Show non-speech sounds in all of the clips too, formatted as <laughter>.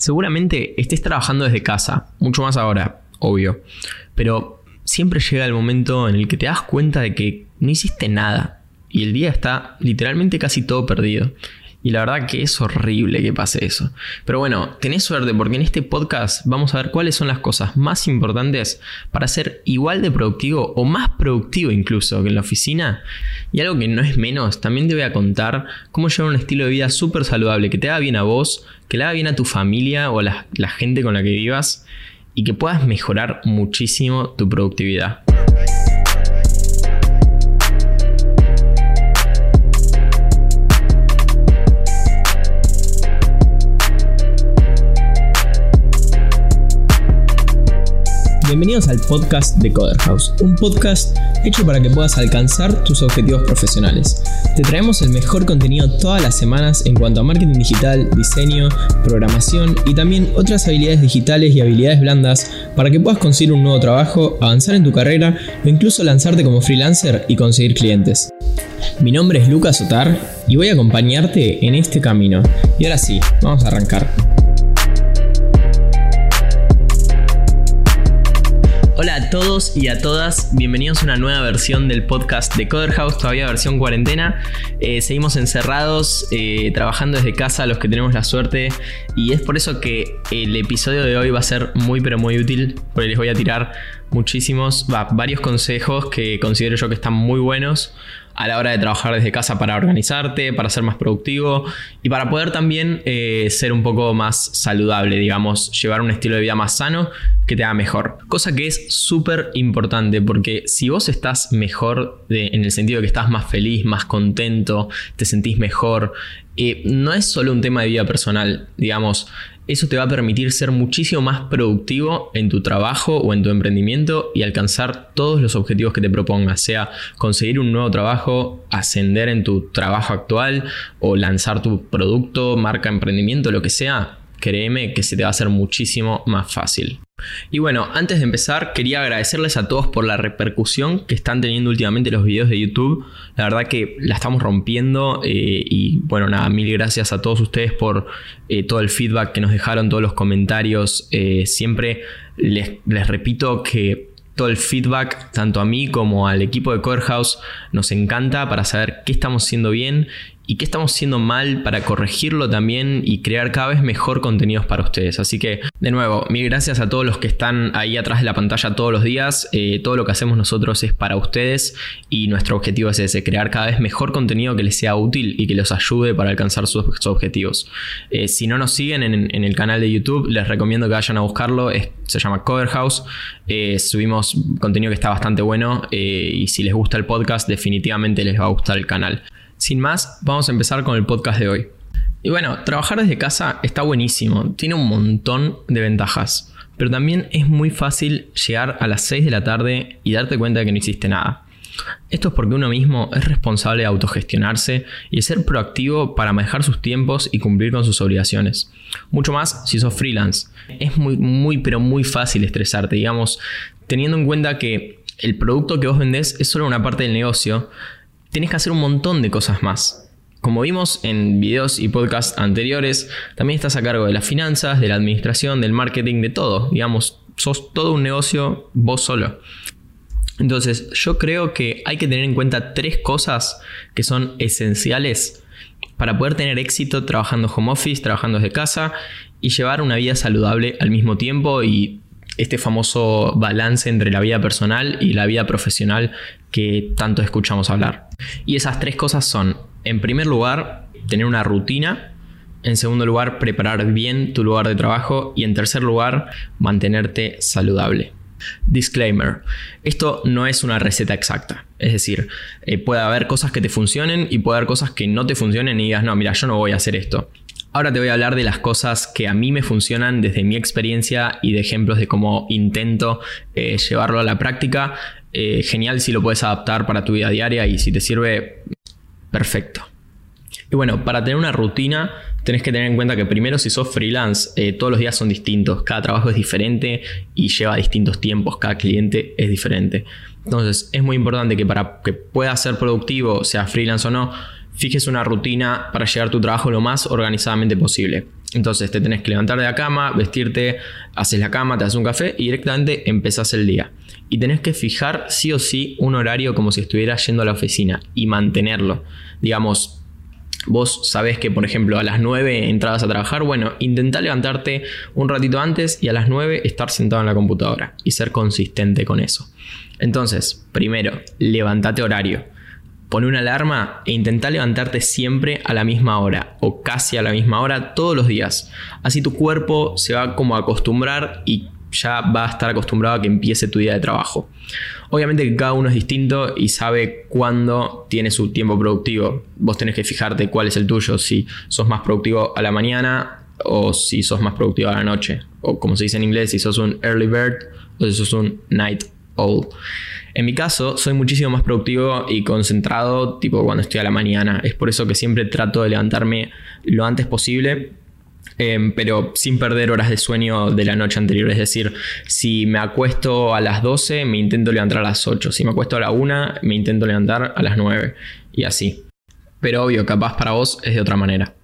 Seguramente estés trabajando desde casa, mucho más ahora, obvio, pero siempre llega el momento en el que te das cuenta de que no hiciste nada y el día está literalmente casi todo perdido. Y la verdad que es horrible que pase eso. Pero bueno, tenés suerte porque en este podcast vamos a ver cuáles son las cosas más importantes para ser igual de productivo o más productivo incluso que en la oficina. Y algo que no es menos, también te voy a contar cómo llevar un estilo de vida súper saludable que te haga bien a vos, que le haga bien a tu familia o a la, la gente con la que vivas y que puedas mejorar muchísimo tu productividad. Bienvenidos al podcast de Coder House, un podcast hecho para que puedas alcanzar tus objetivos profesionales. Te traemos el mejor contenido todas las semanas en cuanto a marketing digital, diseño, programación y también otras habilidades digitales y habilidades blandas para que puedas conseguir un nuevo trabajo, avanzar en tu carrera o incluso lanzarte como freelancer y conseguir clientes. Mi nombre es Lucas Otar y voy a acompañarte en este camino. Y ahora sí, vamos a arrancar. Hola a todos y a todas, bienvenidos a una nueva versión del podcast de Coder House, todavía versión cuarentena. Eh, seguimos encerrados, eh, trabajando desde casa, los que tenemos la suerte, y es por eso que el episodio de hoy va a ser muy pero muy útil, porque les voy a tirar muchísimos, varios consejos que considero yo que están muy buenos a la hora de trabajar desde casa para organizarte, para ser más productivo y para poder también eh, ser un poco más saludable, digamos, llevar un estilo de vida más sano que te haga mejor. Cosa que es súper importante porque si vos estás mejor en el sentido de que estás más feliz, más contento, te sentís mejor, eh, no es solo un tema de vida personal, digamos, eso te va a permitir ser muchísimo más productivo en tu trabajo o en tu emprendimiento y alcanzar todos los objetivos que te propongas, sea conseguir un nuevo trabajo, ascender en tu trabajo actual o lanzar tu producto, marca, emprendimiento, lo que sea, créeme que se te va a hacer muchísimo más fácil. Y bueno, antes de empezar, quería agradecerles a todos por la repercusión que están teniendo últimamente los videos de YouTube. La verdad que la estamos rompiendo eh, y bueno, nada, mil gracias a todos ustedes por eh, todo el feedback que nos dejaron, todos los comentarios. Eh, siempre les, les repito que todo el feedback, tanto a mí como al equipo de Core House, nos encanta para saber qué estamos haciendo bien y qué estamos haciendo mal para corregirlo también y crear cada vez mejor contenidos para ustedes. Así que, de nuevo, mil gracias a todos los que están ahí atrás de la pantalla todos los días. Eh, todo lo que hacemos nosotros es para ustedes y nuestro objetivo es ese, crear cada vez mejor contenido que les sea útil y que los ayude para alcanzar sus, objetivos. Eh, si no nos siguen en, el canal de YouTube, les recomiendo que vayan a buscarlo. se llama Cover House. Eh, subimos contenido que está bastante bueno y si les gusta el podcast, definitivamente les va a gustar el canal. Sin más, vamos a empezar con el podcast de hoy. Y bueno, trabajar desde casa está buenísimo, tiene un montón de ventajas, pero también es muy fácil llegar a las 6 de la tarde y darte cuenta de que no hiciste nada. Esto es porque uno mismo es responsable de autogestionarse y de ser proactivo para manejar sus tiempos y cumplir con sus obligaciones. Mucho más si sos freelance. Es muy, muy, pero muy fácil estresarte, digamos, teniendo en cuenta que el producto que vos vendés es solo una parte del negocio, tienes que hacer un montón de cosas más. Como vimos en videos y podcasts anteriores, también estás a cargo de las finanzas, de la administración, del marketing, de todo. Digamos, sos todo un negocio vos solo. Entonces, yo creo que hay que tener en cuenta tres cosas que son esenciales para poder tener éxito trabajando home office, trabajando desde casa y llevar una vida saludable al mismo tiempo y este famoso balance entre la vida personal y la vida profesional que tanto escuchamos hablar. Y esas tres cosas son, en primer lugar, tener una rutina, en segundo lugar, preparar bien tu lugar de trabajo y en tercer lugar, mantenerte saludable. Disclaimer, esto no es una receta exacta, es decir, eh, puede haber cosas que te funcionen y puede haber cosas que no te funcionen y digas, no, mira, yo no voy a hacer esto. Ahora te voy a hablar de las cosas que a mí me funcionan desde mi experiencia y de ejemplos de cómo intento eh, llevarlo a la práctica. Eh, genial si lo puedes adaptar para tu vida diaria y si te sirve, perfecto. Y bueno, para tener una rutina tenés que tener en cuenta que primero si sos freelance, eh, todos los días son distintos, cada trabajo es diferente y lleva distintos tiempos, cada cliente es diferente. Entonces es muy importante que para que puedas ser productivo, sea freelance o no, fijes una rutina para llegar a tu trabajo lo más organizadamente posible. Entonces te tenés que levantar de la cama, vestirte, haces la cama, te haces un café y directamente empezás el día. Y tenés que fijar sí o sí un horario como si estuvieras yendo a la oficina y mantenerlo. Digamos, vos sabés que por ejemplo a las 9 entrabas a trabajar, bueno, intenta levantarte un ratito antes y a las 9 estar sentado en la computadora y ser consistente con eso. Entonces, primero, levántate horario Pon una alarma e intenta levantarte siempre a la misma hora o casi a la misma hora todos los días. Así tu cuerpo se va como a acostumbrar y ya va a estar acostumbrado a que empiece tu día de trabajo. Obviamente que cada uno es distinto y sabe cuándo tiene su tiempo productivo. Vos tenés que fijarte cuál es el tuyo, si sos más productivo a la mañana o si sos más productivo a la noche. O como se dice en inglés, si sos un early bird o si sos un night owl. En mi caso, soy muchísimo más productivo y concentrado, tipo cuando estoy a la mañana. Es por eso que siempre trato de levantarme lo antes posible, em, pero sin perder horas de sueño de la noche anterior. Es decir, si me acuesto a las 12, me intento levantar a las 8. Si me acuesto a la 1, me intento levantar a las 9. Y así. Pero obvio, capaz para vos es de otra manera.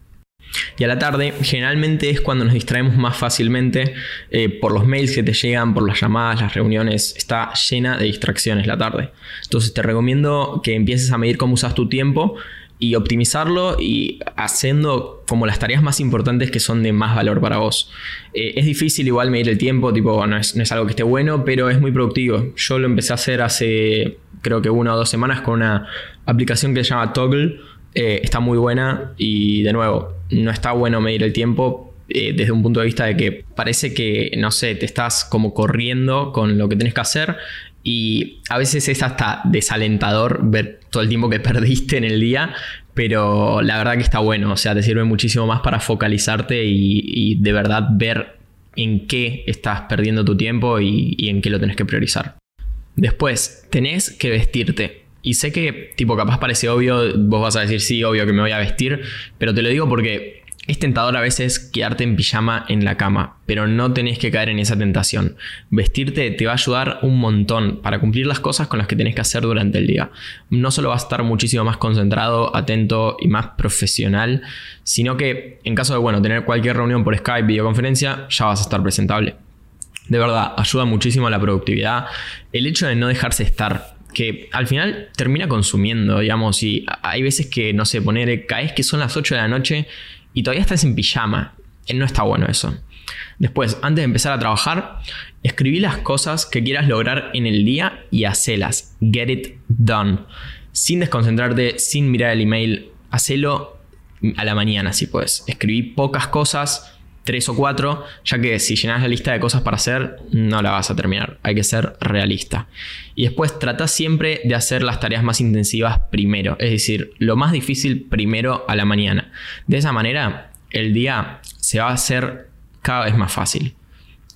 Y a la tarde generalmente es cuando nos distraemos más fácilmente eh, por los mails que te llegan, por las llamadas, las reuniones. Está llena de distracciones la tarde. Entonces te recomiendo que empieces a medir cómo usas tu tiempo y optimizarlo y haciendo como las tareas más importantes que son de más valor para vos. Eh, es difícil igual medir el tiempo, tipo, no es, no es algo que esté bueno, pero es muy productivo. Yo lo empecé a hacer hace creo que una o dos semanas con una aplicación que se llama Toggle eh, está muy buena y de nuevo, no está bueno medir el tiempo eh, desde un punto de vista de que parece que, no sé, te estás como corriendo con lo que tienes que hacer y a veces es hasta desalentador ver todo el tiempo que <laughs> perdiste en el día, pero la verdad que está bueno, o sea, te sirve muchísimo más para focalizarte y, de verdad ver en qué estás perdiendo tu tiempo y, y en qué lo tenés que priorizar. Después, tenés que vestirte. Y sé que, tipo, capaz parece obvio, vos vas a decir, sí, obvio que me voy a vestir, pero te lo digo porque es tentador a veces quedarte en pijama en la cama, pero no tenés que caer en esa tentación. Vestirte te va a ayudar un montón para cumplir las cosas con las que tenés que hacer durante el día. No solo vas a estar muchísimo más concentrado, atento y más profesional, sino que en caso de, bueno, tener cualquier reunión por Skype, videoconferencia, ya vas a estar presentable. De verdad, ayuda muchísimo a la productividad. El hecho de no dejarse estar que al final termina consumiendo, digamos, y hay veces que, no sé, poner, caes que son las 8 de la noche y todavía estás en pijama. Eh, no está bueno eso. Después, antes de empezar a trabajar, escribí las cosas que quieras lograr en el día y hacelas. Get it done. Sin desconcentrarte, sin mirar el email, hacelo a la mañana si puedes. Escribí pocas cosas tres o cuatro, ya que si llenas la lista de cosas para hacer, no la vas a terminar. Hay que ser realista. Y después trata siempre de hacer las tareas más intensivas primero, es decir, lo más difícil primero a la mañana. De esa manera, el día se va a hacer cada vez más fácil.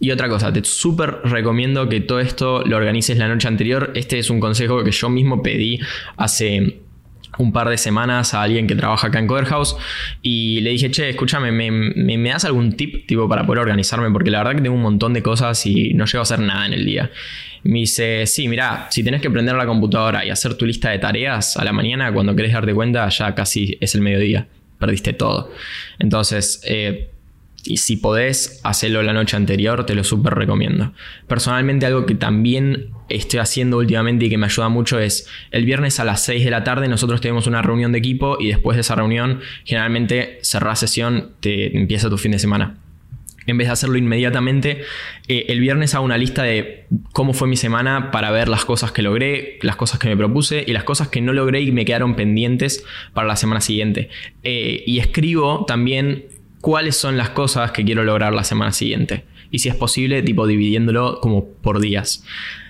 Y otra cosa, te súper recomiendo que todo esto lo organices la noche anterior. Este es un consejo que yo mismo pedí hace un par de semanas a alguien que trabaja acá en Coderhouse y le dije, che, escúchame, ¿me, me, das algún tip tipo, para poder organizarme? Porque la verdad que tengo un montón de cosas y no llego a hacer nada en el día. Me dice, sí, mira, si tenés que prender la computadora y hacer tu lista de tareas a la mañana, cuando querés darte cuenta, ya casi es el mediodía. Perdiste todo. Entonces, eh, y si podés hacerlo la noche anterior, te lo súper recomiendo. Personalmente algo que también estoy haciendo últimamente y que me ayuda mucho es el viernes a las 6 de la tarde nosotros tenemos una reunión de equipo y después de esa reunión generalmente cerrás sesión, te empieza tu fin de semana. En vez de hacerlo inmediatamente, eh, el viernes hago una lista de cómo fue mi semana para ver las cosas que logré, las cosas que me propuse y las cosas que no logré y me quedaron pendientes para la semana siguiente. Eh, y escribo también cuáles son las cosas que quiero lograr la semana siguiente. Y si es posible, tipo dividiéndolo como por días.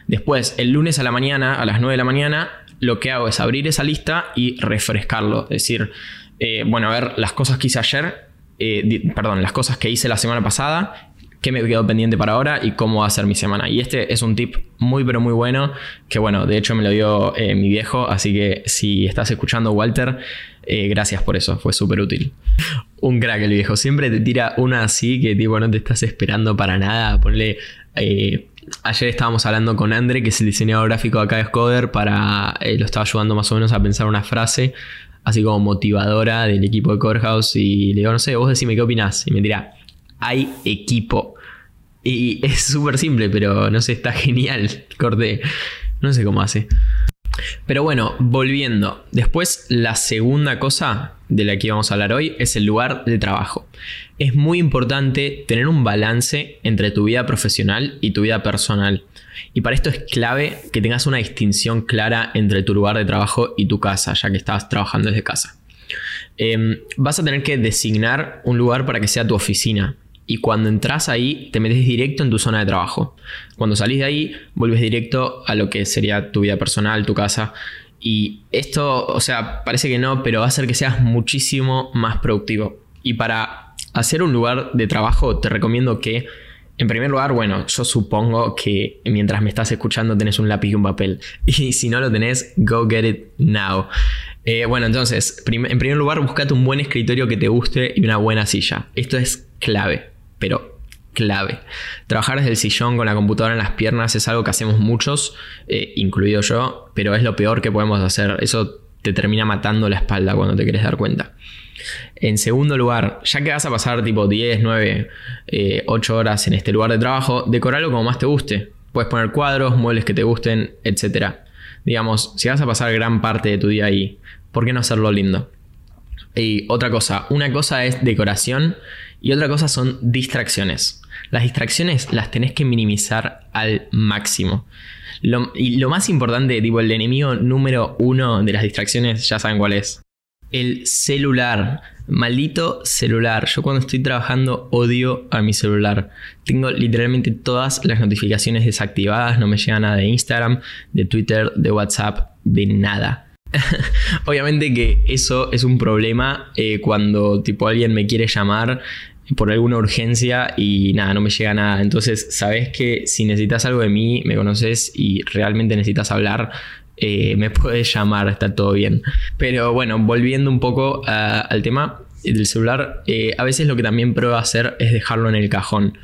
Después, el lunes a la mañana, a las 9 de la mañana, lo que hago es abrir esa lista y refrescarlo. Es decir, eh, bueno, a ver las cosas que hice ayer, eh, perdón, las cosas que hice la semana pasada qué me quedó pendiente para ahora y cómo va a ser mi semana. Y este es un tip muy pero muy bueno que bueno, de hecho me lo dio eh, mi viejo, así que si estás escuchando Walter, eh, gracias por eso, fue súper útil. Un crack el viejo, siempre te tira una así que tipo no te estás esperando para nada, ponle... Eh, ayer estábamos hablando con Andre, que es el diseñador gráfico acá de Scoder, para lo estaba ayudando más o menos a pensar una frase así como motivadora del equipo de Corehouse y le digo, no sé, vos decime qué opinás. Y me dirá, hay equipo. Y es súper simple, pero no sé, está genial. Corté. No sé cómo hace. Pero bueno, volviendo. Después, la segunda cosa de la que vamos a hablar hoy es el lugar de trabajo. Es muy importante tener un balance entre tu vida profesional y tu vida personal. Y para esto es clave que tengas una distinción clara entre tu lugar de trabajo y tu casa, ya que estás trabajando desde casa. Em, vas a tener que designar un lugar para que sea tu oficina. Y cuando entras ahí, te metes directo en tu zona de trabajo. Cuando salís de ahí, vuelves directo a lo que sería tu vida personal, tu casa. Y esto, o sea, parece que no, pero va a hacer que seas muchísimo más productivo. Y para hacer un lugar de trabajo, te recomiendo que en primer lugar, bueno, yo supongo que mientras me estás escuchando tenés un lápiz y un papel. <laughs> Y si no lo tenés, go get it now. Eh, bueno, entonces, en primer lugar, buscate un buen escritorio que te guste y una buena silla. Esto es clave, pero clave. Trabajar desde el sillón con la computadora en las piernas es algo que hacemos muchos, eh, incluido yo, pero es lo peor que podemos hacer. Eso te termina matando la espalda cuando te quieres dar cuenta. En segundo lugar, ya que vas a pasar tipo 10, 9, 8 horas en este lugar de trabajo, decoralo como más te guste. Puedes poner cuadros, muebles que te gusten, etc. Digamos, si vas a pasar gran parte de tu día ahí, ¿por qué no hacerlo lindo? Y otra cosa, una cosa es decoración y otra cosa son distracciones. Las distracciones las tenés que minimizar al máximo. y lo más importante, tipo el enemigo número uno de las distracciones, ya saben cuál es. El celular. Maldito celular. Yo cuando estoy trabajando odio a mi celular. Tengo literalmente todas las notificaciones desactivadas. No me llega nada de Instagram, de Twitter, de WhatsApp, de nada. <laughs> Obviamente que eso es un problema eh, cuando tipo alguien me quiere llamar por alguna urgencia y nada, no me llega nada. Entonces, sabes que si necesitas algo de mí, me conoces y realmente necesitas hablar, eh, me <laughs> puedes llamar, está todo bien. Pero bueno, volviendo un poco al tema del celular, eh, a veces lo que también pruebo a hacer es dejarlo en el cajón.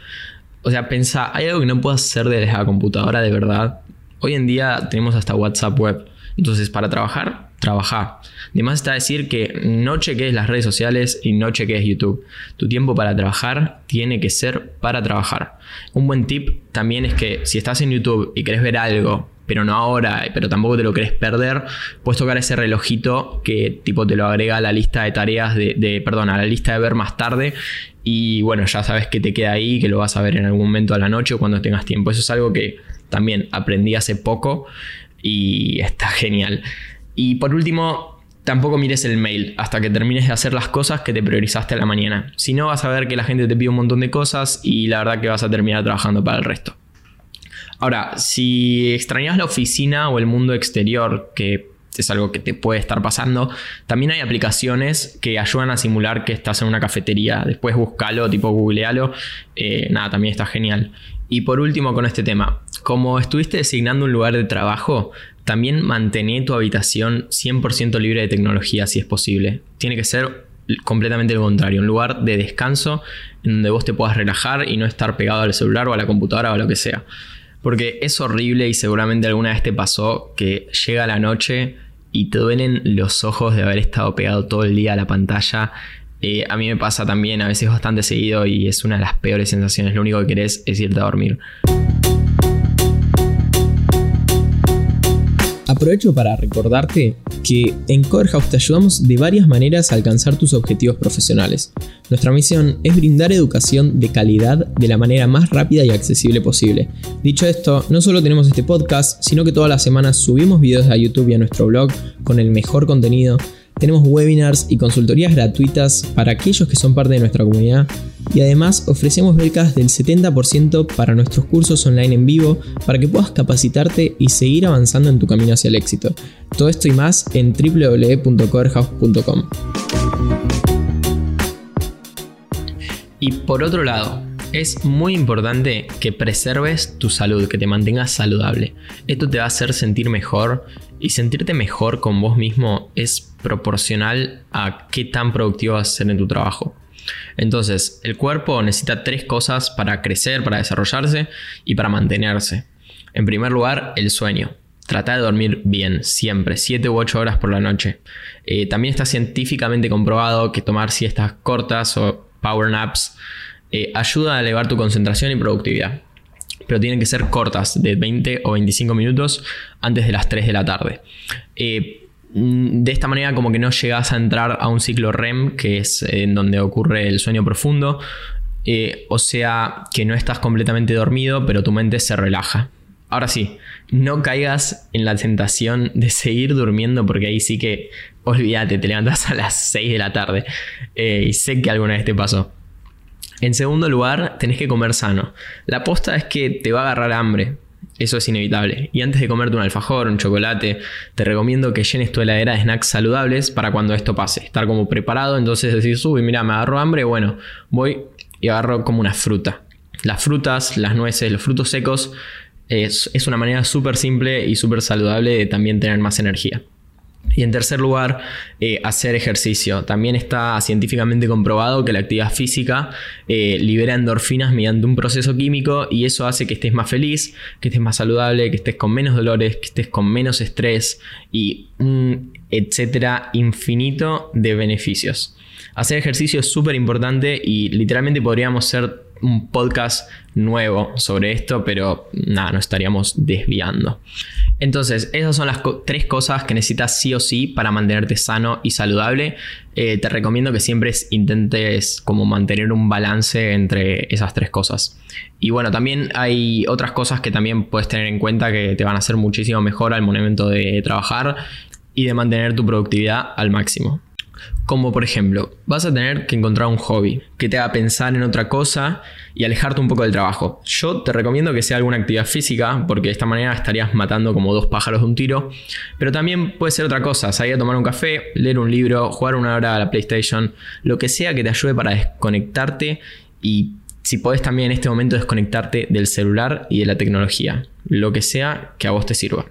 O sea, pensa, ¿hay algo que no puedo hacer desde la computadora de verdad? Hoy en día tenemos hasta WhatsApp web. Entonces, para trabajar, trabajar. Además está decir que no cheques las redes sociales y no cheques YouTube. Tu tiempo para trabajar tiene que ser para trabajar. Un buen tip también es que si estás en YouTube y querés ver algo pero no ahora, pero tampoco te lo querés perder, puedes tocar ese relojito que tipo te lo agrega a la lista de tareas de, perdón, a la lista de ver más tarde y bueno, ya sabes que te queda ahí, que lo vas a ver en algún momento a la noche o cuando tengas tiempo. Eso es algo que también aprendí hace poco y está genial. Y por último, tampoco mires el mail hasta que termines de hacer las cosas que te priorizaste a la mañana. Si no, vas a ver que la gente te pide un montón de cosas y la verdad que vas a terminar trabajando para el resto. Ahora, si extrañas la oficina o el mundo exterior, que es algo que te puede estar pasando, también hay aplicaciones que ayudan a simular que estás en una cafetería. Después búscalo, tipo googlealo. Eh, nada, también está genial. Y por último con este tema, como estuviste designando un lugar de trabajo, también mantén tu habitación 100% libre de tecnología si es posible. Tiene que ser completamente lo contrario, un lugar de descanso en donde vos te puedas relajar y no estar pegado al celular o a la computadora o a lo que sea. Porque es horrible y seguramente alguna vez te pasó que llega la noche y te duelen los ojos de haber estado pegado todo el día a la pantalla. Eh, a mí me pasa también a veces bastante seguido y es una de las peores sensaciones. Lo único que querés es irte a dormir. Aprovecho para recordarte que en Corehouse te ayudamos de varias maneras a alcanzar tus objetivos profesionales. Nuestra misión es brindar educación de calidad de la manera más rápida y accesible posible. Dicho esto, no solo tenemos este podcast, sino que todas las semanas subimos videos a YouTube y a nuestro blog con el mejor contenido tenemos webinars y consultorías gratuitas para aquellos que son parte de nuestra comunidad y además ofrecemos becas del 70% para nuestros cursos online en vivo para que puedas capacitarte y seguir avanzando en tu camino hacia el éxito. Todo esto y más en www.coverhouse.com. Y por otro lado, es muy importante que preserves tu salud, que te mantengas saludable. Esto te va a hacer sentir mejor y sentirte mejor con vos mismo es proporcional a qué tan productivo vas a ser en tu trabajo. Entonces, el cuerpo necesita tres cosas para crecer, para desarrollarse y para mantenerse. En primer lugar, el sueño. trata de dormir bien, siempre, 7 u 8 horas por la noche. Eh, también está científicamente comprobado que tomar siestas cortas o power naps eh, ayuda a elevar tu concentración y productividad. Pero tienen que ser cortas, de 20 o 25 minutos antes de las 3 de la tarde. Eh, mm, de esta manera como que no llegas a entrar a un ciclo REM, que es en donde ocurre el sueño profundo, o sea que no estás completamente dormido, pero tu mente se relaja. Ahora sí, no caigas en la tentación de seguir durmiendo porque ahí sí que, olvídate, te levantas a las 6 de la tarde eh, y sé que alguna vez te pasó. En segundo lugar, tenés que comer sano. La posta es que te va a agarrar hambre, eso es inevitable. Y antes de comerte un alfajor, un chocolate, te recomiendo que llenes tu heladera de snacks saludables para cuando esto pase. Estar como preparado, entonces decir, uy, mira, me agarro hambre, bueno, voy y agarro como una fruta. Las frutas, las nueces, los frutos secos es, una manera súper simple y súper saludable de también tener más energía. Y en tercer lugar, eh, hacer ejercicio. También está científicamente comprobado que la actividad física eh, libera endorfinas mediante un proceso químico y eso hace que estés más feliz, que estés más saludable, que estés con menos dolores, que estés con menos estrés y un etcétera infinito de beneficios. Hacer ejercicio es súper importante y literalmente podríamos ser un podcast nuevo sobre esto, pero nada, nos estaríamos desviando. Entonces, esas son las tres cosas que necesitas sí o sí para mantenerte sano y saludable. Eh, te recomiendo que siempre intentes como mantener un balance entre esas tres cosas. Y bueno, también hay otras cosas que también puedes tener en cuenta que te van a hacer muchísimo mejor al momento de trabajar y de mantener tu productividad al máximo. Como por ejemplo, vas a tener que encontrar un hobby que te haga pensar en otra cosa y alejarte un poco del trabajo. Yo te recomiendo que sea alguna actividad física, porque de esta manera estarías matando como dos pájaros de un tiro. Pero también puede ser otra cosa, salir a tomar un café, leer un libro, jugar una hora a la PlayStation, lo que sea que te ayude para desconectarte y si podés también en este momento desconectarte del celular y de la tecnología, lo que sea que a vos te sirva.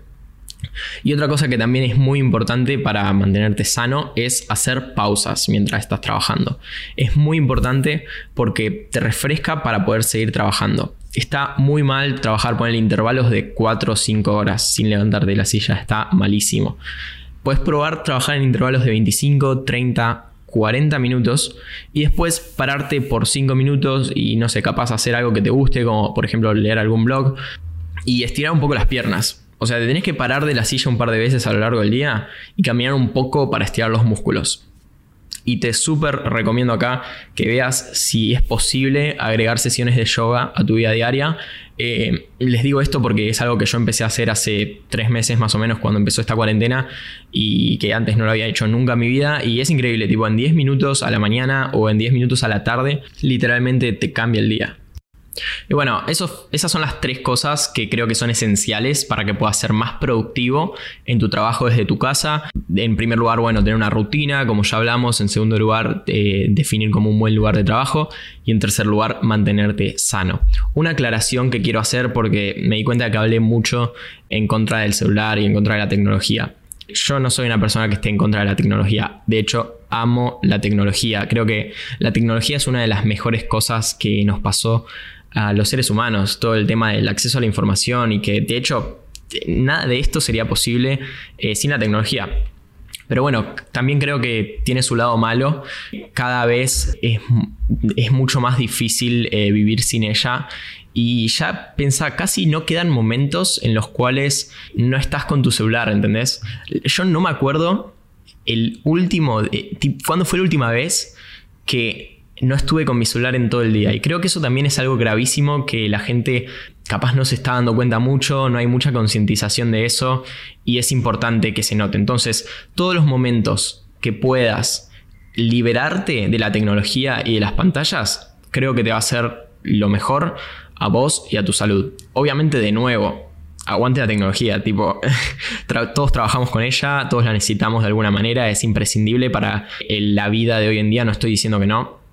Y otra cosa que también es muy importante para mantenerte sano es hacer pausas mientras estás trabajando. Es muy importante porque te refresca para poder seguir trabajando. Está muy mal trabajar el intervalos de 4 o 5 horas sin levantarte de la silla, está malísimo. Puedes probar trabajar en intervalos de 25, 30, 40 minutos y después pararte por 5 minutos y no sé, capaz hacer algo que te guste, como por ejemplo leer algún blog y estirar un poco las piernas. O sea, te tenés que parar de la silla un par de veces a lo largo del día y caminar un poco para estirar los músculos. Y te súper recomiendo acá que veas si es posible agregar sesiones de yoga a tu vida diaria. Eh, les digo esto porque es algo que yo empecé a hacer hace tres meses más o menos cuando empezó esta cuarentena y que antes no lo había hecho nunca en mi vida. Y es increíble, tipo en 10 minutos a la mañana o en 10 minutos a la tarde, literalmente te cambia el día. Y bueno, esas son las tres cosas que creo que son esenciales para que puedas ser más productivo en tu trabajo desde tu casa. En primer lugar, bueno, tener una rutina, como ya hablamos. En segundo lugar, eh, definir como un buen lugar de trabajo. Y en tercer lugar, mantenerte sano. Una aclaración que quiero hacer porque me di cuenta que hablé mucho en contra del celular y en contra de la tecnología. Yo no soy una persona que esté en contra de la tecnología. De hecho, amo la tecnología. Creo que la tecnología es una de las mejores cosas que nos pasó a los seres humanos, todo el tema del acceso a la información y que de hecho nada de esto sería posible eh, sin la tecnología. Pero bueno, también creo que tiene su lado malo. Cada vez es, mucho más difícil eh, vivir sin ella. Y ya pensá, casi no quedan momentos en los cuales no estás con tu celular, ¿entendés? Yo no me acuerdo el último, eh, ¿cuándo fue la última vez que no estuve con mi celular en todo el día. Y creo que eso también es algo gravísimo que la gente capaz no se está dando cuenta mucho, no hay mucha concientización de eso y es importante que se note. Entonces, todos los momentos que puedas liberarte de la tecnología y de las pantallas, creo que te va a hacer lo mejor a vos y a tu salud. Obviamente, de nuevo, aguante la tecnología, tipo, <laughs> todos trabajamos con ella, todos la necesitamos de alguna manera, es imprescindible para la vida de hoy en día, no estoy diciendo que no,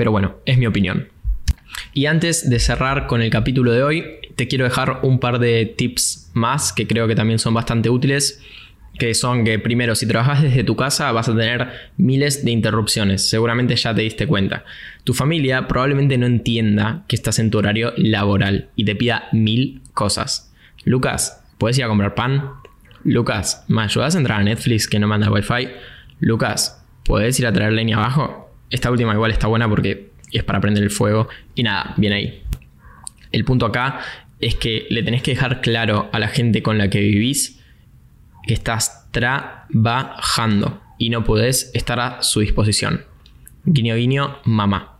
pero bueno, es mi opinión. Y antes de cerrar con el capítulo de hoy, te quiero dejar un par de tips más que creo que también son bastante útiles. Que son que primero, si trabajas desde tu casa vas a tener miles de interrupciones. Seguramente ya te diste cuenta. Tu familia probablemente no entienda que estás en tu horario laboral y te pida mil cosas. Lucas, ¿puedes ir a comprar pan? Lucas, ¿me ayudas a entrar a Netflix que no manda wifi? Lucas, ¿puedes ir a traer leña abajo? Esta última igual está buena porque es para prender el fuego. Y nada, bien ahí. El punto acá es que le tenés que dejar claro a la gente con la que vivís que estás trabajando y no podés estar a su disposición. Guiño, guiño, mamá.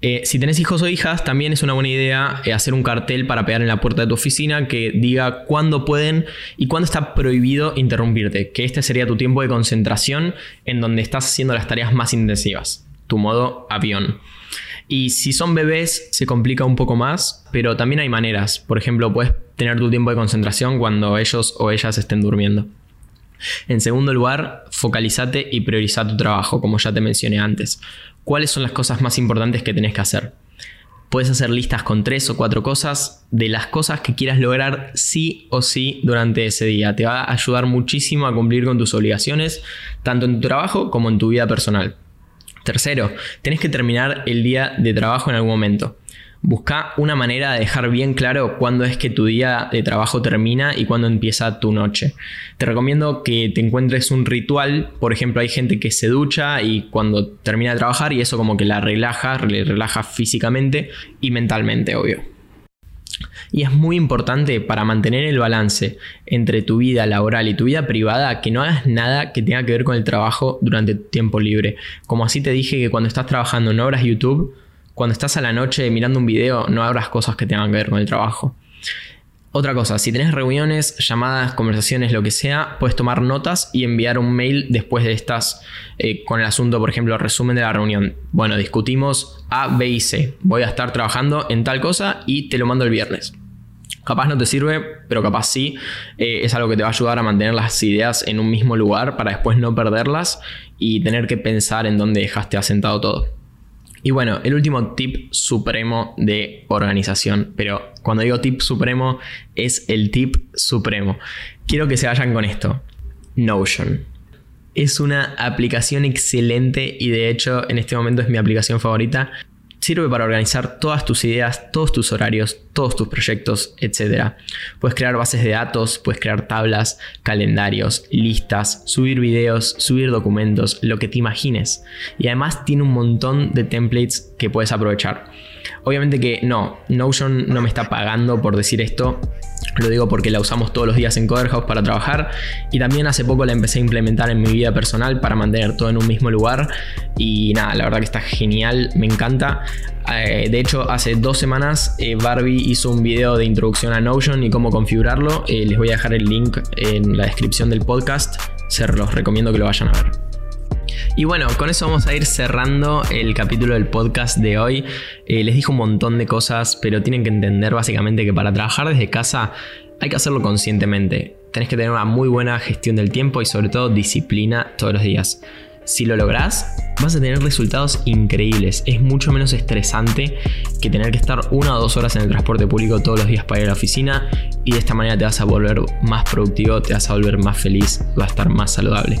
Eh, si tenés hijos o hijas, también es una buena idea eh, hacer un cartel para pegar en la puerta de tu oficina que diga cuándo pueden y cuándo está prohibido interrumpirte, que este sería tu tiempo de concentración en donde estás haciendo las tareas más intensivas, tu modo avión. Y si son bebés se complica un poco más, pero también hay maneras. Por ejemplo, puedes tener tu tiempo de concentración cuando ellos o ellas estén durmiendo. En segundo lugar, focalizate y prioriza tu trabajo, como ya te mencioné antes. ¿Cuáles son las cosas más importantes que tenés que hacer? Puedes hacer listas con tres o cuatro cosas de las cosas que quieras lograr sí o sí durante ese día. Te va a ayudar muchísimo a cumplir con tus obligaciones, tanto en tu trabajo como en tu vida personal. Tercero, tenés que terminar el día de trabajo en algún momento. Busca una manera de dejar bien claro cuándo es que tu día de trabajo termina y cuándo empieza tu noche. Te recomiendo que te encuentres un ritual. Por ejemplo, hay gente que se ducha y cuando termina de trabajar y eso como que la relaja, le relaja físicamente y mentalmente, obvio. Y es muy importante para mantener el balance entre tu vida laboral y tu vida privada que no hagas nada que tenga que ver con el trabajo durante tu tiempo libre. Como así te dije que cuando estás trabajando no abras YouTube, cuando estás a la noche mirando un video, no abras cosas que tengan que ver con el trabajo. Otra cosa, si tenés reuniones, llamadas, conversaciones, lo que sea, puedes tomar notas y enviar un mail después de estas eh, con el asunto, por ejemplo, resumen de la reunión. Bueno, discutimos A, B y C. Voy a estar trabajando en tal cosa y te lo mando el viernes. Capaz no te sirve, pero capaz sí. Eh, es algo que te va a ayudar a mantener las ideas en un mismo lugar para después no perderlas y tener que pensar en dónde dejaste asentado todo. Y bueno, el último tip supremo de organización, pero cuando digo tip supremo es el tip supremo. Quiero que se vayan con esto. Notion. Es una aplicación excelente y de hecho en este momento es mi aplicación favorita Sirve para organizar todas tus ideas, todos tus horarios, todos tus proyectos, etc. Puedes crear bases de datos, puedes crear tablas, calendarios, listas, subir videos, subir documentos, lo que te imagines. Y además tiene un montón de templates que puedes aprovechar. Obviamente que no, Notion no me está pagando por decir esto. Lo digo porque la usamos todos los días en Coderhouse para trabajar y también hace poco la empecé a implementar en mi vida personal para mantener todo en un mismo lugar y nada, la verdad que está genial, me encanta. Eh, de hecho, hace dos semanas eh, Barbie hizo un video de introducción a Notion y cómo configurarlo. Eh, les voy a dejar el link en la descripción del podcast. Se los recomiendo que lo vayan a ver. Y bueno, con eso vamos a ir cerrando el capítulo del podcast de hoy. Eh, les dije un montón de cosas, pero tienen que entender básicamente que para trabajar desde casa hay que hacerlo conscientemente. Tenés que tener una muy buena gestión del tiempo y sobre todo disciplina todos los días. Si lo lográs, vas a tener resultados increíbles. Es mucho menos estresante que tener que estar una o dos horas en el transporte público todos los días para ir a la oficina y de esta manera te vas a volver más productivo, te vas a volver más feliz, vas a estar más saludable.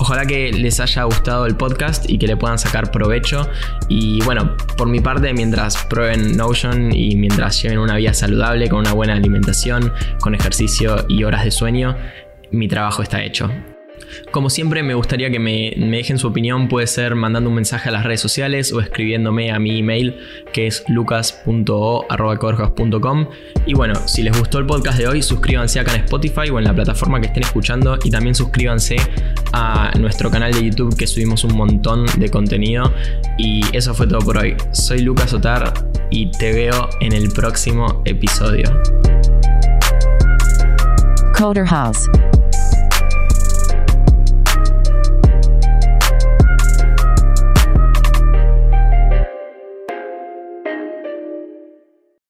Ojalá que les haya gustado el podcast y que le puedan sacar provecho. Y bueno, por mi parte, mientras prueben Notion y mientras lleven una vida saludable, con una buena alimentación, con ejercicio y horas de sueño, mi trabajo está hecho. Como siempre, me gustaría que me, dejen su opinión, puede ser mandando un mensaje a las redes sociales o escribiéndome a mi email que es lucas.o.com. Y bueno, si les gustó el podcast de hoy, suscríbanse acá en Spotify o en la plataforma que estén escuchando y también suscríbanse a nuestro canal de YouTube que subimos un montón de contenido. Y eso fue todo por hoy. Soy Lucas Otar y te veo en el próximo episodio. Coder House